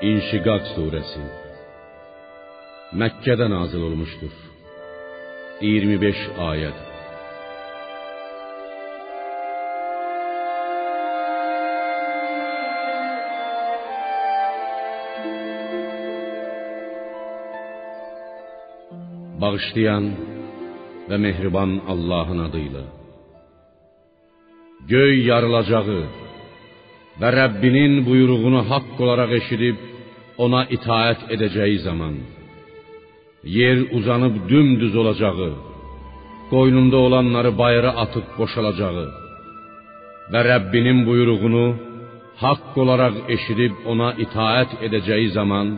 İnşiqaq surəsi Məkkədə nazil olmuşdur. 25 ayəd. Bağışlayan və mehriban Allahın adıyla. Göy yarılacağı və Rəbbinin buyruğunu haqq olaraq eşidib ona itaət edəcəyi zaman, yer uzanıb dümdüz olacağı, qoynunda olanları bayıra atıb boşalacağı və Rəbbinin buyruğunu haqq olaraq eşidib ona itaət edəcəyi zaman,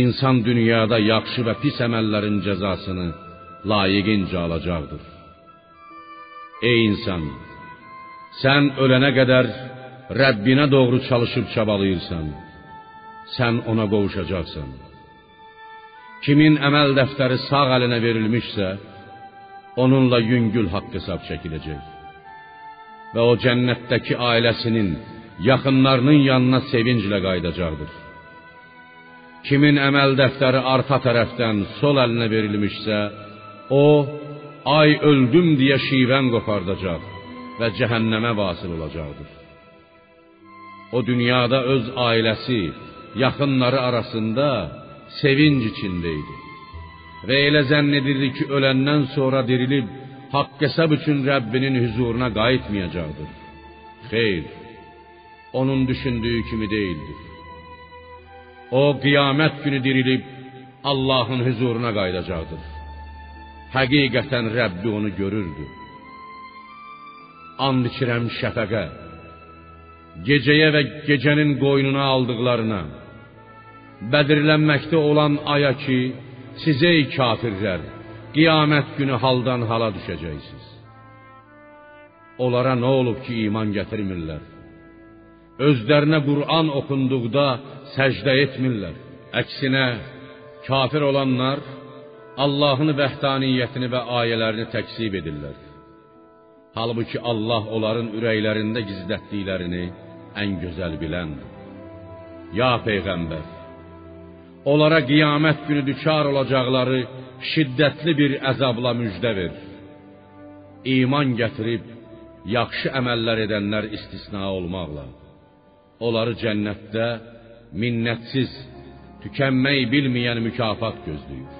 insan dünyada yaxşı və pis əməllərin cəzasını layiqincə alacaqdır. Ey insan, sən ölənə qədər Rəbbinə doğru çalışıb çabalayırsan, sən ona qovuşacaqsan. Kimin əməl dəftəri sağ əlinə verilmişsə, onunla yüngül haqq hesab çəkiləcək. Və o cənnətdəki ailəsinin, yaxınlarının yanına sevinclə qayıdacaqdır. Kimin əməl dəftəri arxa tərəfdən sol əlinə verilmişsə, o ay öldüm deyə şivən qopardacaq və cəhənnəmə vasil olacaqdır. O dünyada öz ailəsi, yaxınları arasında sevinc içində idi. Və elə zənn edirdi ki, öləndən sonra dirilib haqq hesab üçün Rəbbinin huzuruna qayıtmayacaqdır. Xeyr, onun düşündüyü kimi deyildir. O qiyamət günü dirilib Allahın huzuruna qayıdacaqdır. Həqiqətən Rəbbi onu görürdü. And içirəm şəfəqə, gecəyə və gecənin qoynuna aldıqlarına, bədirlənməkdə olan aya ki, sizə ey kafirlər, qiyamət günü haldan hala düşəcəksiniz. Onlara nə olub ki, iman gətirmirlər? Özlərinə Qur'an oxunduqda səcdə etmirlər. Əksinə, kafir olanlar Allahın vəhdaniyyətini və ayələrini təksib edirlər. Halbuki Allah onların ürəklərində gizlətdiklərini ən gözəl biləndir. Ya peyğəmbər, onlara qiyamət günü düçar olacaqları şiddətli bir əzabla müjdə ver. İman gətirib yaxşı əməllər edənlər istisna olmaqla onları cənnətdə minnətsiz, tükənmək bilməyən mükafat gözləyir.